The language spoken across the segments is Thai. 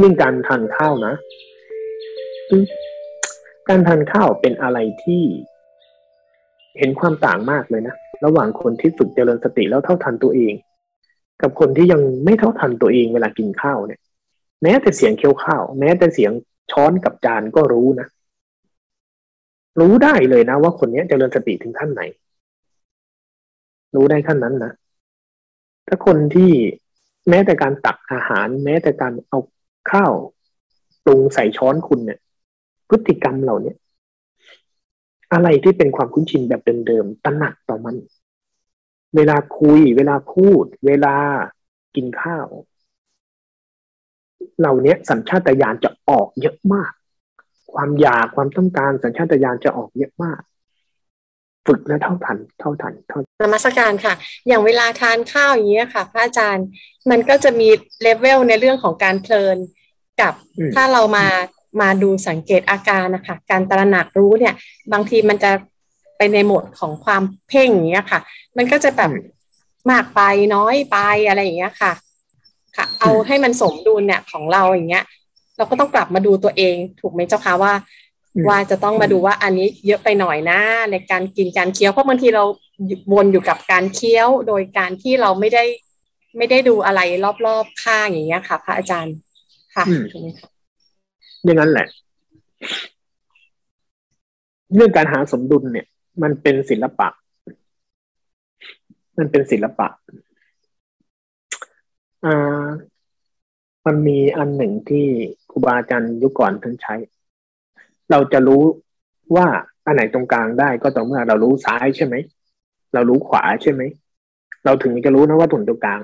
นี่องการทานข้าวนะการทานข้าวเป็นอะไรที่เห็นความต่างมากเลยนะ ระหว่างคนที่ฝึกเจริญสติแล้วเท่าทันตัวเอง กับคนที่ยังไม่เท่าทันตัวเองเวลากินข้าวเนี่ย แม้แต่เสียงเคี้ยวข้าว แม้แต่เสียงช้อนกับจานก็รู้นะ รู้ได้เลยนะว่าคนนี้เจริญสติถึงขั้นไหน รู้ได้ขั้นนั้นนะถ้าคนที่แม้แต่การตักอาหาร แม้แต่การเอา ข้าวปรุงใส่ช้อนคุณเนี่ย พฤติกรรมเหล่านี้อะไรที่เป็นความคุ้นชินแบบเดิมๆตระหนักต่อมัน เวลาคุย เวลาพูด เวลากินข้าว เหล่านี้สัญชาตญาณจะออกเยอะมาก ความอยากความต้องการสัญชาตญาณจะออกเยอะมาก ฝึกและเท่าทัน เท่าทันเท่านมัสการค่ะ อย่างเวลาทานข้าวอย่างเงี้ยค่ะ พระอาจารย์มันก็จะมีเลเวลในเรื่องของการเพลิน กับถ้าเรามามาดูสังเกตอาการนะคะการตระหนักรู้เนี่ย บางทีมันจะไปในโหมดของความเพ่งอย่างเงี้ยค่ะ มันก็จะแบบมากไปน้อยไปอะไรอย่างเงี้ยค่ะ ค่ะ เอาให้มันสมดุลเนี่ยของเราอย่างเงี้ย เราก็ต้องกลับมาดูตัวเอง ถูกไหมเจ้าคะว่า ว่าจะต้องมาดูว่าอันนี้เยอะไปหน่อยนะในการกินการเคี้ยวเพราะบางทีเราวนอยู่กับการเคี้ยวโดยการที่เราไม่ได้ไม่ได้ดูอะไรรอบๆข้างอย่างเงี้ยค่ะ พระอาจารย์ ค่ะถูกไหมคะอย่างนั้นแหละ เรื่องการหาสมดุลเนี่ย มันเป็นศิลปะ มันเป็นศิลปะอ่ามันมีอันหนึ่งที่ครูบาอาจารย์ยุคก่อนท่านใช้ เราจะรู้ว่าอันไหนตรงกลางได้ก็ต่อเมื่อเรารู้ซ้ายใช่ไหม เรารู้ขวาใช่ไหม เราถึงจะรู้นะว่าถุนตรงกลาง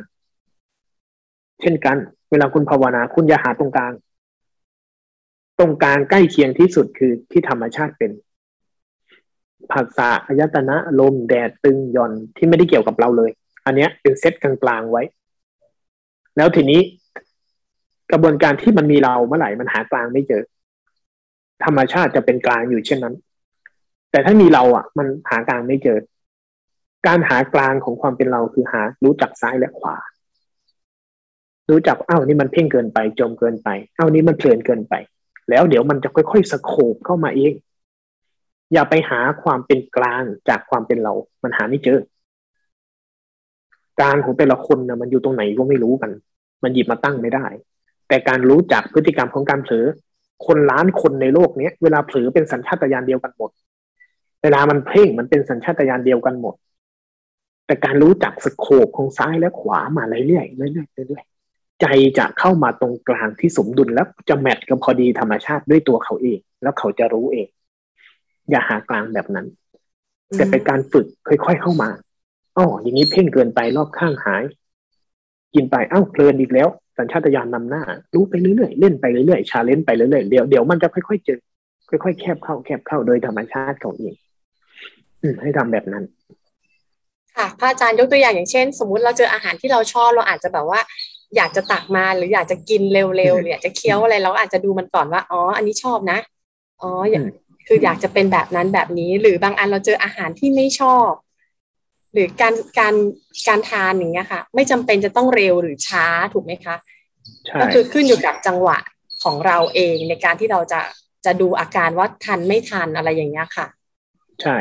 เช่นกัน เวลาคุณภาวนาคุณอย่าหาตรงกลาง ตรงกลางใกล้เคียงที่สุดคือที่ธรรมชาติเป็นผัสสะอายตนะลมแดดตึงย่อนที่ไม่ได้เกี่ยวกับเราเลย อันเนี้ยเป็นเซตกลางๆไว้ แล้วทีนี้กระบวนการที่มันมีเราเมื่อไหร่มันหากลางไม่เจอ ธรรมชาติจะเป็นกลางอยู่เช่นนั้น แต่ถ้ามีเราอะ มันหากลางไม่เจอ การหากลางของความเป็นเราคือหารู้จักซ้ายและขวา รู้จักอ้าวนี่มันเพ่งเกินไป จมเกินไปอ้าวนี่มันเพลินเกินไป แล้วเดี๋ยวมันจะค่อยๆสโคบเข้ามาเองอย่าไปหาความเป็นกลางจากความเป็นเรา มันหาไม่เจอ กางของแต่ละคนนะมันอยู่ตรงไหนก็ไม่รู้กัน มันหยิบมาตั้งไม่ได้ แต่การรู้จักพฤติกรรมของการเผลอ คนล้านคนในโลกเนี้ย เวลาเผลอเป็นสัญชาตญาณเดียวกันหมด เวลามันเพ่งมันเป็นสัญชาตญาณเดียวกันหมด แต่การรู้จักสโคบของซ้ายและขวามาเรื่อยๆเรื่อยๆเรื่อย ใจจะเข้ามาตรงกลางที่สมดุลแล้วจะแมทกับพอดีธรรมชาติด้วยตัวเขาเอง แล้วเขาจะรู้เอง อย่าหากลางแบบนั้น แต่เป็นการฝึกค่อยๆเข้ามาอ๋ออย่างนี้เพ่งเกินไปรอบข้างหาย กินไปอ้าวเพลินอีกแล้ว สัญชาตญาณนำหน้า รู้ไปเรื่อยๆเล่นไปเรื่อยๆชาเลนจ์ไปเรื่อยๆเดี๋ยวเดี๋ยวมันจะค่อยๆเจอค่อยๆแคบเข้าแคบเข้าโดยธรรมชาติของเองอืมให้ทำแบบนั้นค่ะพระอาจารย์ยกตัวอย่างอย่างเช่น สมมุติเราเจออาหารที่เราชอบเราอาจจะแบบว่า อยากจะตักมาหรืออยากจะกินเร็วๆหรืออยากจะเคี้ยวอะไรเราอาจจะดูมันก่อนว่าอ๋ออันนี้ชอบนะอ๋ออยากคืออยากจะเป็นแบบนั้นแบบนี้ หรือบางอันเราเจออาหารที่ไม่ชอบ หรือการการการทานอย่างเงี้ยค่ะ ไม่จำเป็นจะต้องเร็วหรือช้าถูกไหมคะก็คือขึ้นอยู่กับจังหวะของเราเองในการที่เราจะจะดูอาการว่าทันไม่ทันอะไรอย่างเงี้ยค่ะ ใช่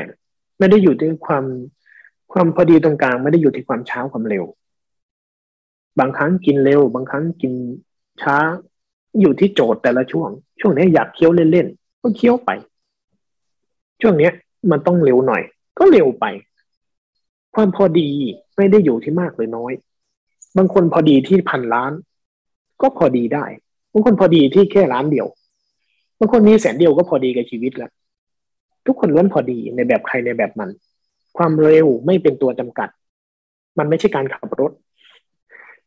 ไม่ได้อยู่ที่ความความพอดีตรงกลาง ไม่ได้อยู่ที่ความช้าความเร็ว บางครั้งกินเร็ว บางครั้งกินช้า อยู่ที่โจทย์แต่ละช่วง ช่วงนี้อยากเคี้ยวเล่นๆ ก็เคี้ยวไป ช่วงเนี้ย มันต้องเร็วหน่อย ก็เร็วไป ความพอดีไม่ได้อยู่ที่มากหรือน้อย บางคนพอดีที่พันล้าน ก็พอดีได้ บางคนพอดีที่แค่ล้านเดียว บางคนมีแสนเดียวก็พอดีกับชีวิตแล้วทุกคนล้วนพอดีในแบบใครในแบบมัน ความเร็วไม่เป็นตัวจำกัด มันไม่ใช่การขับรถ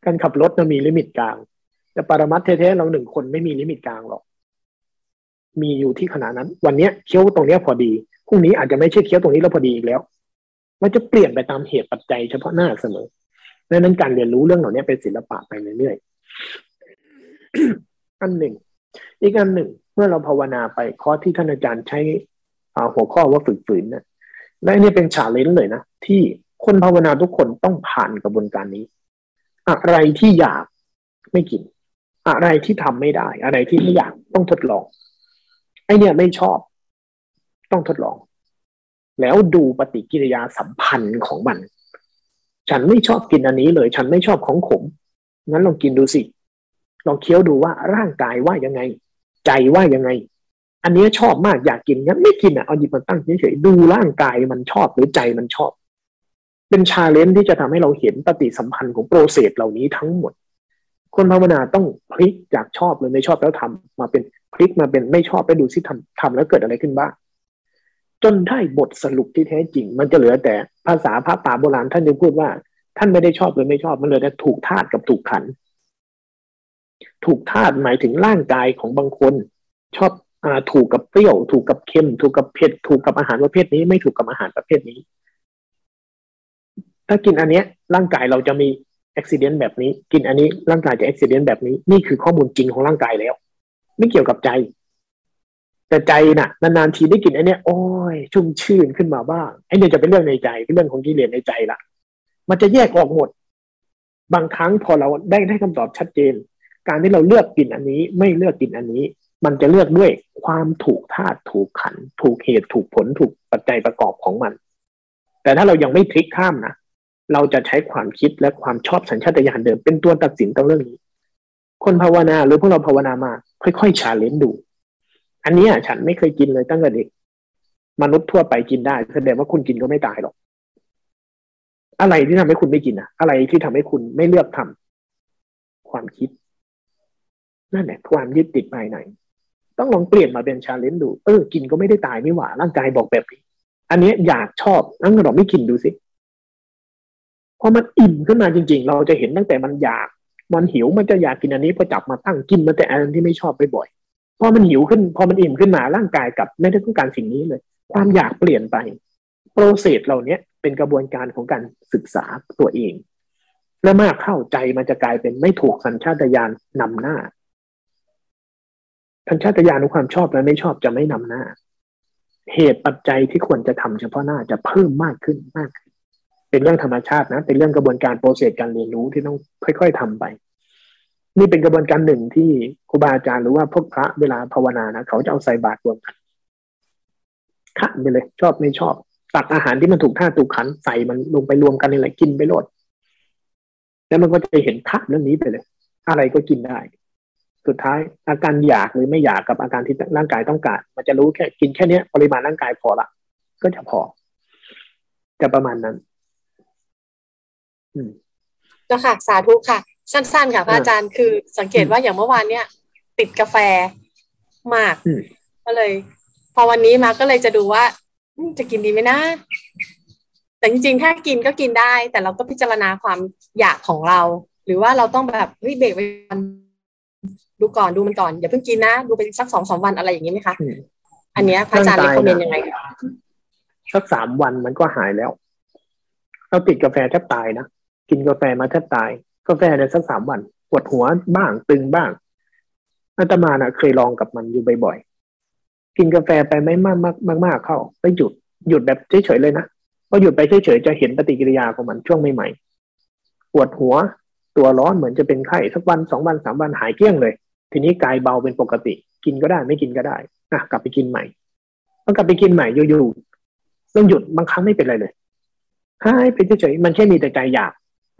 การขับรถมันมี limit กลาง แต่ปรมัตถ์แท้ๆเราหนึ่งคนไม่มี limit กลางหรอก มีอยู่ที่ขนาดนั้น วันนี้เคี้ยวตรงนี้พอดีพรุ่งนี้อาจจะไม่ใช่เคี้ยวตรงนี้แล้วพอดีอีกแล้ว มันจะเปลี่ยนไปตามเหตุปัจจัยเฉพาะหน้าเสมอดังนั้นการเรียนรู้เรื่องเหล่านี้เป็นศิลปะไปเรื่อยๆอันหนึ่ง อีกอันหนึ่ง เมื่อเราภาวนาไปคอร์สที่ท่านอาจารย์ใช้หัวข้อว่าฝึกฝืนนะและนี่เป็นฉาเลนเลยนะที่คนภาวนาทุกคนต้องผ่านกระบวนการนี้ อะไรที่อยากไม่กิน อะไรที่ทำไม่ได้ อะไรที่ไม่อยากต้องทดลอง ไอเนี่ยไม่ชอบ ต้องทดลอง แล้วดูปฏิกิริยาสัมพันธ์ของมัน ฉันไม่ชอบกินอันนี้เลย ฉันไม่ชอบของขมงั้นลองกินดูสิ ลองเคี้ยวดูว่าร่างกายว่ายังไง ใจว่ายังไง อันนี้ชอบมากอยากกินงั้นไม่กินอะเอาหยิบมาตั้งเฉยๆดูร่างกายมันชอบหรือใจมันชอบ เป็น challenge ที่จะทำให้เราเห็นปฏิสัมพันธ์ของ process เหล่านี้ทั้งหมด คนภาวนาต้องพลิกจากชอบหรือไม่ชอบแล้วทำมาเป็นพลิกมาเป็นไม่ชอบไปดูซิทำทำแล้วเกิดอะไรขึ้นบ้างจนได้บทสรุปที่แท้จริง มันจะเหลือแต่ภาษาพระป่าโบราณท่านจะพูดว่า ท่านไม่ได้ชอบหรือไม่ชอบมันเหลือแต่ถูกธาตุกับถูกขันธ์ ถูกธาตุหมายถึงร่างกายของบางคน ชอบอถูกกับเปรี้ยว ถูกกับเค็ม ถูกกับเผ็ด ถูกกับอาหารประเภทนี้ ไม่ถูกกับอาหารประเภทนี้ ถ้ากินอันเนี้ยร่างกายเราจะมีอุบิเหตุแบบนี้ กินอันนี้ร่างกายจะอุบิเหตุแบบนี้ นี่คือข้อมูลจริงของร่างกายแล้ว ไม่เกี่ยวกับใจ แต่ใจน่ะ นานๆทีได้กินอันเนี้ยโอ้ยชุ่มชื่นขึ้นมาบ้างไอ้เนี่ยจะเป็นเรื่องในใจเป็นเรื่องของกิเลสในใจละมันจะแยกออกหมด บางครั้งพอเราได้ได้คำตอบชัดเจน การที่เราเลือกกินอันนี้ ไม่เลือกกินอันนี้ มันจะเลือกด้วยความถูกธาตุถูกขัน ถูกเหตุถูกผลถูกปัจจัยประกอบของมัน แต่ถ้าเรายังไม่พลิกข้ามนะ เราจะใช้ความคิดและความชอบสัญชาตญาณเดิมเป็นตัวตัดสินตรงเรื่องนี้ คนภาวนาหรือพวกเราภาวนามา ค่อยๆชาเลนจ์ดู อันนี้ฉันไม่เคยกินเลยตั้งแต่เด็กมนุษย์ทั่วไปกินได้แสดงว่าคุณกินก็ไม่ตายหรอก อะไรที่ทำให้คุณไม่กินอะอะไรที่ทำให้คุณไม่เลือกทำความคิด นั่นแหละความยึดติดภายในต้องลองเปลี่ยนมาเป็นชาเลนจ์ดู เออ กินก็ไม่ได้ตายนี่หว่า ร่างกายบอกแบบนี้ อันนี้อยากชอบนั่งเราไม่กินดูสิ พอมันอิ่มขึ้นมาจริง ๆ เราจะเห็นตั้งแต่มันอยาก มันหิวมันจะอยากกินอันนี้พอจับมาตั้งกินมาแต่อันที่ไม่ชอบไปบ่อยพอมันหิวขึ้น พอมันอิ่มขึ้นมาร่างกายกับไม่ได้ต้องการสิ่งนี้เลย ความอยากเปลี่ยนไปโปรเซสเหล่านี้เป็นกระบวนการของการศึกษาตัวเองและมากเข้าใจมันจะกลายเป็นไม่ถูกสัญชาตญาณนำหน้าทันชาตญาณความชอบและไม่ชอบจะไม่นำหน้า เหตุปัจจัยที่ควรจะทำเฉพาะหน้าจะเพิ่มมากขึ้นมากขึ้น เป็นเรื่องธรรมชาตินะ เป็นเรื่องกระบวนการโปรเซสการเรียนรู้ที่ต้องค่อย ๆทำไป นี่เป็นกระบวนการหนึ่งที่ครูบาอาจารย์หรือว่าพวกพระเวลาภาวนานะเขาจะเอาใส่บาตรรวมกันขันไปเลย ชอบไม่ชอบ ตักอาหารที่มันถูกท่าถูกขันใส่มันลงไปรวมกันนี่แหละกินไปโลดแล้วมันก็จะเห็นทักเรื่องนี้ไปเลย อะไรก็กินได้ สุดท้ายอาการอยากหรือไม่อยากกับอาการที่ร่างกายต้องการ มันจะรู้แค่กินแค่นี้ปริมาณร่างกายพอละก็จะพอจะประมาณนั้น อืมก็ค่ะสาธุค่ะ สั้นๆค่ะพระอาจารย์คือสังเกตว่าอย่างเมื่อวานเนี้ยติดกาแฟมากก็เลย พอวันนี้มาก็เลยจะดูว่าจะกินดีไหมนะแต่จริงๆ ถ้ากินก็กินได้ แต่เราก็พิจารณาความอยากของเรา หรือว่าเราต้องแบบเฮ้ยเบรกไว้ดูก่อนดูมันก่อน อย่าเพิ่งกินนะดูไปสักสองสามวันอะไรอย่างนี้ไหมคะอันนี้พระอาจารย์เรคคอมเมนต์ยังไงสักสามวันมันก็หายแล้วเราติดกาแฟแทบตายนะ กินกาแฟมาแทบตาย กาแฟเนี่ยสักสามวันปวดหัวบ้างตึงบ้างอาตมานะ่ะ เคยลองกับมันอยู่บ่อยๆ กินกาแฟไปไม่มากมากมากมากเข้าไปหยุดหยุดแบบเฉยๆเลยนะพอหยุดไปเฉยๆจะเห็นปฏิกิริยาของมันช่วงใหม่ๆปวดหัวตัวร้อนเหมือนจะเป็นไข้สักวันสองวันสามวันหายเกลี้ยงเลย ทีนี้กายเบาเป็นปกติ กินก็ได้ไม่กินก็ได้อะกลับไปกินใหม่พอกลับไปกินใหม่อยู่ๆต้องหยุดบางครั้งไม่เป็นไรเลยหายไปเฉยๆมันแค่มีแต่ใจอยาก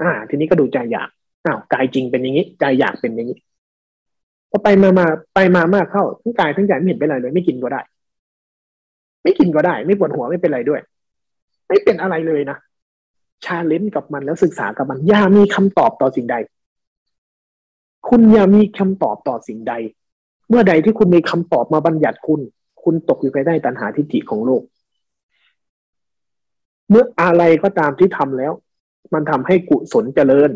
อ่า ทีนี้ก็ดูใจอยากอ้าวกายจริงเป็นอย่างนี้ ใจอยากเป็นอย่างนี้พอไปมามาไปมามากเข้าทั้งกายทั้งใจไม่เห็นเป็นไรเลย ไม่กินก็ได้ ไม่กินก็ได้ ไม่ปวดหัวไม่เป็นไรด้วย ไม่เป็นอะไรเลยนะชาเลนจ์กับมันแล้วศึกษากับมัน อย่ามีคำตอบต่อสิ่งใด คุณอย่ามีคำตอบต่อสิ่งใด เมื่อใดที่คุณมีคำตอบมาบัญญัติคุณ คุณตกอยู่ภายใต้ตัณหาทิฏฐิของโลก เมื่ออะไรก็ตามที่ทำแล้ว มันทำให้กุศลเจริญ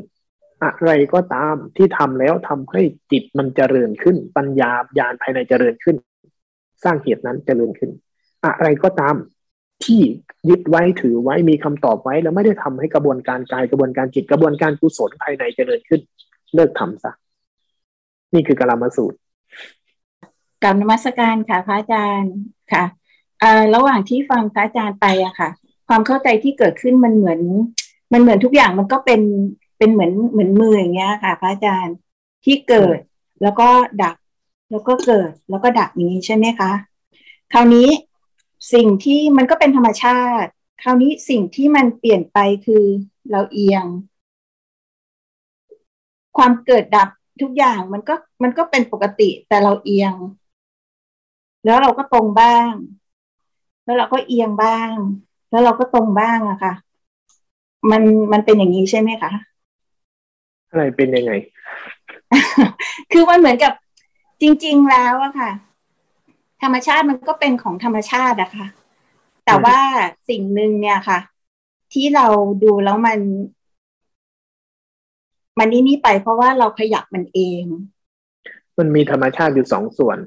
อะไรก็ตามที่ทำแล้วทำให้จิตมันเจริญขึ้น ปัญญาญาณภายในเจริญขึ้น สร้างเหตุนั้นเจริญขึ้น อะไรก็ตามที่ยึดไว้ถือไว้มีคำตอบไว้ แล้วไม่ได้ทำให้กระบวนการกายกระบวนการจิตกระบวนการกุศลภายในเจริญขึ้น เลิกทำซะนี่คือกลามาสูตรกรรมนมัสการค่ะพระอาจารย์ค่ะระหว่างที่ฟังพระอาจารย์ไปอะค่ะ ความเข้าใจที่เกิดขึ้นมันเหมือน มันเหมือนทุกอย่างมันก็เป็นเป็นเหมือนเหมือนมืออย่างเงี้ยค่ะ พระอาจารย์ที่เกิดแล้วก็ดับ แล้วก็เกิดแล้วก็ดับนี้ใช่ไหมคะคราวนี้สิ่งที่มันก็เป็นธรรมชาติ คราวนี้สิ่งที่มันเปลี่ยนไปคือเราเอียง ความเกิดดับทุกอย่างมันก็มันก็เป็นปกติแต่เราเอียง แล้วเราก็ตรงบ้าง แล้วเราก็เอียงบ้าง แล้วเราก็ตรงบ้างอะค่ะ มันมันเป็นอย่างนี้ใช่ไหมคะอะไรเป็นยังไง คือมันเหมือนกับจริง ๆ แล้วอะค่ะ ธรรมชาติมันก็เป็นของธรรมชาติอะค่ะ แต่ว่าสิ่งหนึ่งเนี่ยค่ะ ที่เราดูแล้วมัน มันนี่นี่ไปเพราะว่าเราขยับมันเอง มันมีธรรมชาติอยู่สองส่วน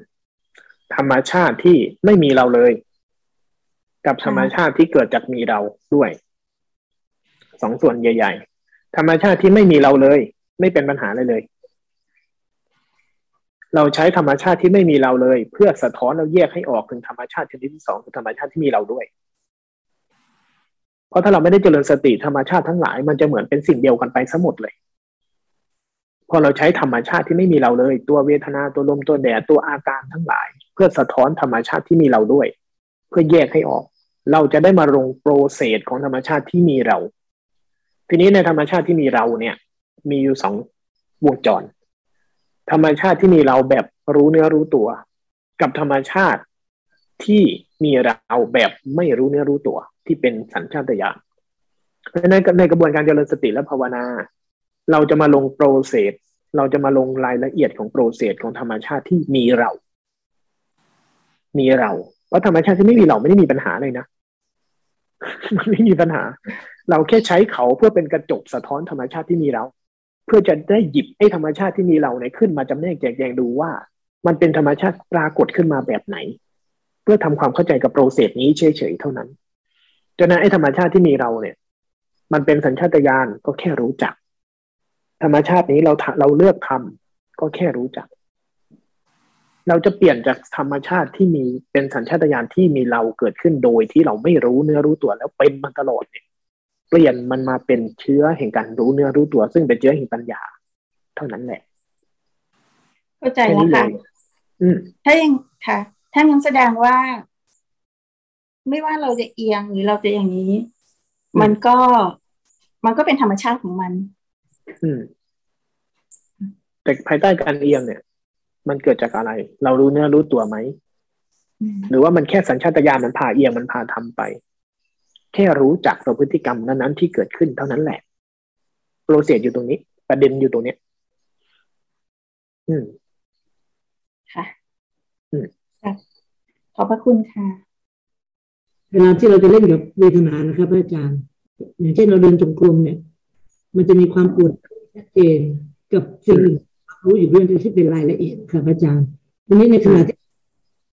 ธรรมชาติที่ไม่มีเราเลย กับธรรมชาติที่เกิดจากมีเราด้วย สองส่วนใหญ่ ๆ ธรรมชาติที่ไม่มีเราเลย ไม่เป็นปัญหาเลยเลย เราใช้ธรรมชาติที่ไม่มีเราเลย เพื่อสะท้อนเราแยกให้ออกถึงธรรมชาติชนิดที่สองคือธรรมชาติที่มีเราด้วย เพราะถ้าเราไม่ได้เจริญสติธรรมชาติทั้งหลาย มันจะเหมือนเป็นสิ่งเดียวกันไปสมดเลยพอเราใช้ธรรมชาติที่ไม่มีเราเลย ตัวเวทนาตัวลมตัวแดดตัวอาการทั้งหลาย เพื่อสะท้อนธรรมชาติที่มีเราด้วย เพื่อแยกให้ออก เราจะได้มาลงโปรเซสของธรรมชาติที่มีเรา ทีนี้ในธรรมชาติที่มีเราเนี่ย มีอยู่สองวงจร ธรรมชาติที่มีเราแบบรู้เนื้อรู้ตัว กับธรรมชาติที่มีเราแบบไม่รู้เนื้อรู้ตัว ที่เป็นสัญชาตญาณในในกระบวนการเจริญสติและภาวนา เราจะมาลงโปรเซสเราจะมาลงรายละเอียดของโปรเซสของธรรมชาติที่มีเรา มีเรา เพราะธรรมชาติที่ไม่มีเราไม่ได้มีปัญหาเลยนะ มันไม่มีปัญหา เราแค่ใช้เขาเพื่อเป็นกระจกสะท้อนธรรมชาติที่มีเรา เพื่อจะได้หยิบไอ้ธรรมชาติที่มีเราในขึ้นมาจำแนกแจกแจงดูว่า มันเป็นธรรมชาติปรากฏขึ้นมาแบบไหน เพื่อทำความเข้าใจกับโปรเซสนี้เฉยๆเท่านั้นจนั้นไอ้ธรรมชาติที่มีเราเนี่ย มันเป็นสัญชาตญาณก็แค่รู้จัก ธรรมชาตินี้เราเราเลือกทำก็แค่รู้จัก เราจะเปลี่ยนจากธรรมชาติที่มีเป็นสัญชาตญาณที่มีเราเกิดขึ้นโดยที่เราไม่รู้เนื้อรู้ตัวแล้วเป็นมันตลอดเนี่ย เปลี่ยนมันมาเป็นเชื้อแห่งการรู้เนื้อรู้ตัว ซึ่งเป็นเชื้อแห่งปัญญา เท่านั้นแหละเข้าใจแล้วค่ะถ้ายังค่ะ ถ้ายังแสดงว่า ไม่ว่าเราจะเอียงหรือเราจะอย่างนี้ มันก็มันก็เป็นธรรมชาติของมัน อืม แต่ภายใต้การเอียงเนี่ย มันเกิดจากอะไร เรารู้เนื้อรู้ตัวไหม หรือว่ามันแค่สัญชาตญาณมันพาเอียงมันพาทำไป แค่รู้จักตัวพฤติกรรมนั้นๆที่เกิดขึ้นเท่านั้นแหละโปรเซสอยู่ตรงนี้ ประเด็นอยู่ตรงนี้อืมค่ะ อืมขอบพระคุณค่ะ เวลาที่เราจะเล่นกับเวทนานะครับอาจารย์ อย่างเช่นเราเดินจงกรมเนี่ย มันจะมีความปวดชัดเจนกับสิ่งรู้อยู่เรื่องที่เป็นรายละเอียดครับอาจารย์ทีนี้ในขณะที่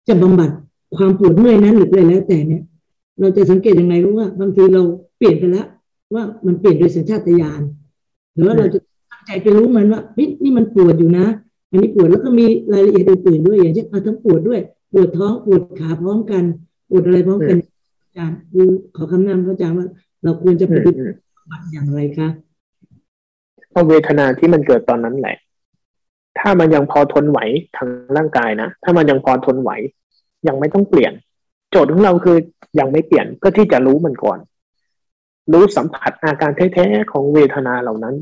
จะบำบัดความปวดเมื่อยนั้นหรืออะไรแล้วแต่เนี่ย เราจะสังเกตยังไงรู้ว่า บางทีเราเปลี่ยนไปแล้ว ว่ามันเปลี่ยนโดยสัญชาตญาณหรือว่าเราจะตั้งใจไปรู้มันว่านี่มันปวดอยู่นะอันนี้ปวดแล้วก็มีรายละเอียดอื่นๆด้วยอย่างเช่นเอาทั้งปวดด้วย ปวดท้องปวดขาพร้อมกันปวดอะไรพร้อมกันอาจารย์คือขอคำแนะนำพระอาจารย์ว่า เราควรจะปฏิบัติอย่างไรคะเอาเวทนาที่มันเกิดตอนนั้นแหละ ถ้ามันยังพอทนไหวทางร่างกายนะ ถ้ามันยังพอทนไหว ยังไม่ต้องเปลี่ยน โจทย์ของเราคือยังไม่เปลี่ยนเพื่อที่จะรู้มันก่อน รู้สัมผัสอาการแท้ๆของเวทนาเหล่านั้น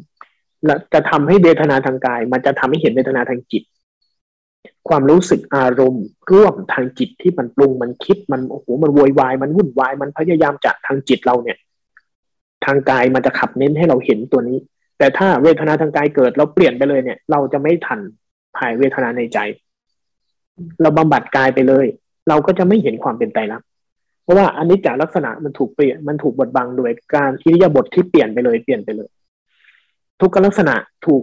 และจะทำให้เวทนาทางกาย มันจะทำให้เห็นเวทนาทางจิต ความรู้สึกอารมณ์ ร่วมทางจิตที่มันปรุงมันคิดมันโอ้โหมันโวยวายมันวุ่นวายมันพยายามจะทางจิตเราเนี่ย ทางกายมันจะขับเน้นให้เราเห็นตัวนี้ แต่ถ้าเวทนาทางกายเกิดเราเปลี่ยนไปเลยเนี่ย เราจะไม่ทันภายเวทนาในใจ เราบำบัดกายไปเลย เราก็จะไม่เห็นความเป็นไตรลักษณ์เพราะว่าอันนี้จากลักษณะมันถูกเปลี่ยนมันถูกบดบังโดยการอิริยาบถทที่เปลี่ยนไปเลยเปลี่ยนไปเลย ทุกลักษณะถูก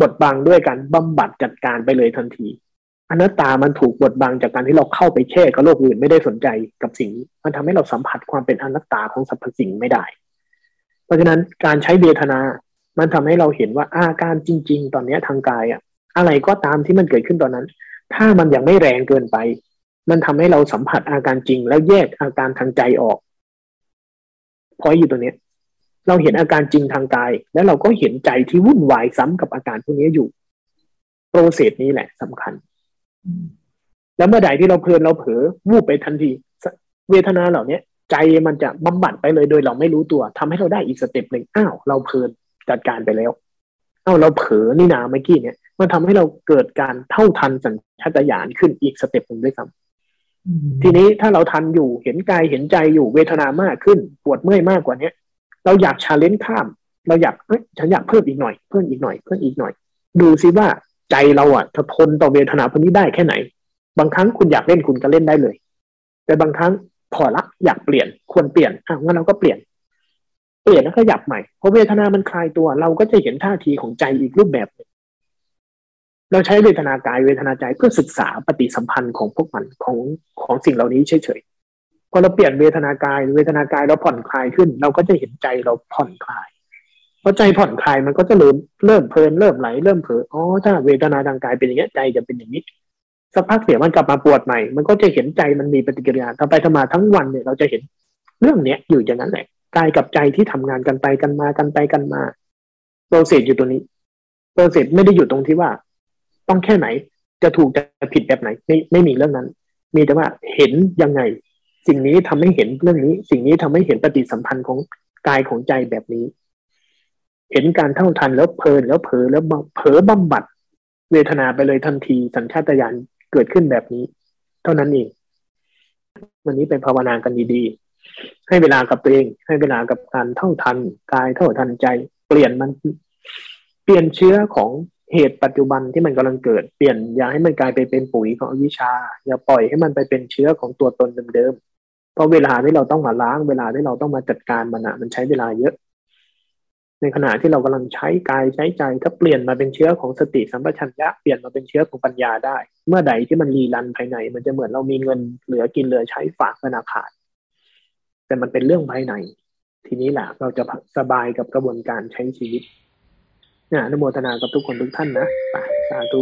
บดบังด้วยการบำบัดจัดการไปเลยทันทีอนัตตามันถูกบดบังจากการที่เราเข้าไปแช่กับโลกอื่นไม่ได้สนใจกับสิ่งนี้มันทำให้เราสัมผัสความเป็นอนัตตาของสรรพสิ่งไม่ได้ เพราะฉะนั้นการใช้เวทนา มันทำให้เราเห็นว่าอาการจริง ๆ ตอนนี้ทางกายอะอะไรก็ตามที่มันเกิดขึ้นตอนนั้น ถ้ามันยังไม่แรงเกินไป มันทำให้เราสัมผัสอาการจริง แล้วแยกอาการทางใจออกพออยู่ตัวเนี้ย เราเห็นอาการจริงทางกาย แล้วเราก็เห็นใจที่วุ่นวายซ้ำกับอาการพวกนี้อยู่ โปรเซสนี้แหละสำคัญ แล้วเมื่อใดที่เราเพลินเราเผลอวูบไปทันที เวทนาเหล่าเนี้ยใจมันจะบำบัดไปเลยโดยเราไม่รู้ตัวทำให้เราได้อีก step หนึ่งอ้าวเราเพลินจัดการไปแล้วอ้าวเราเผลอนี่นาเมื่อกี้เนี่ยมันทำให้เราเกิดการเท่าทันสัญชาตญาณขึ้นอีก step หนึ่งด้วยซ้ำ ทีนี้ถ้าเราทันอยู่เห็นกายเห็นใจอยู่เวทนามากขึ้น ปวดเมื่อยมากกว่าเนี้ย เราอยาก challenge ข้าม เราอยากเอ้ยฉันอยากเพิ่มอีกหน่อยเพิ่มอีกหน่อยเพิ่มอีกหน่อย ดูซิว่าใจเราอะจะทนต่อเวทนาพวกนี้ได้แค่ไหน บางครั้งคุณอยากเล่นคุณก็เล่นได้เลย แต่บางครั้งพอละอยากเปลี่ยนควรเปลี่ยนอะงั้นเราก็เปลี่ยน เปลี่ยนแล้วก็หยับใหม่เพอเวทนามันคลายตัว เราก็จะเห็นท่าทีของใจอีกรูปแบบนึง เราใช้เวทนากายเวทนาใจเพื่อศึกษาปฏิสัมพันธ์ของพวกมันของของสิ่งเหล่านี้เฉยๆพอเราเปลี่ยนเวทนากายเวทนากายเราผ่อนคลายขึ้น เราก็จะเห็นใจเราผ่อนคลายพอใจผ่อนคลายมันก็จะเริ่มเริ่มเพลินเริ่มไหลเริ่มเผลออ๋อถ้าเวทนาทางกายเป็นอย่างนี้ใจจะเป็นอย่างนี้สักพักเสียมันกลับมาปวดใหม่ มันก็จะเห็นใจมันมีปฏิกิริยาทำไปทำมาทั้งวันเนี่ยเราจะเห็นเรื่องเนี้ยอยู่อย่างนั้นแหละกายกับใจที่ทำงานกันไปกันมากันไปกันมาโปรเซสอยู่ตัวนี้โปรเซสไม่ได้อยู่ตรงที่ว่า ต้องแค่ไหน จะถูกจะผิดแบบไหน ไม่ไม่มีเรื่องนั้น มีแต่ว่าเห็นยังไง สิ่งนี้ทำให้เห็นเรื่องนี้ สิ่งนี้ทำให้เห็นปฏิสัมพันธ์ของกายของใจแบบนี้ เห็นการเท่าทันแล้วเพลินแล้วเผลอแล้วเผลอบำบัดเวทนาไปเลยทันทีสัญชาตญาณเกิดขึ้นแบบนี้ เท่านั้นเอง วันนี้ไปภาวนากันดีๆให้เวลากับตัวเอง ให้เวลากับการเท่าทันกายเท่าทันใจ เปลี่ยนมัน เปลี่ยนเชื้อของ เหตุปัจจุบันที่มันกำลังเกิดเปลี่ยนอย่าให้มันกลายไปเป็นปุ๋ยของอวิชา อย่าปล่อยให้มันไปเป็นเชื้อของตัวตนเดิมๆเพราะเวลาที่เราต้องมาล้างเวลาที่เราต้องมาจัดการมันอะมันใช้เวลาเยอะ ในขณะที่เรากำลังใช้กายใช้ใจถ้าเปลี่ยนมาเป็นเชื้อของสติสัมปชัญญะเปลี่ยนมาเป็นเชื้อของปัญญาได้ เมื่อใดที่มันรีรันภายใน มันจะเหมือนเรามีเงินเหลือกินเหลือใช้ฝากธนาคารแต่มันเป็นเรื่องภายใน ทีนี้แหละเราจะสบายกับกระบวนการใช้ชีวิต นะนโมทนากับทุกคนทุกท่านนะสาธุ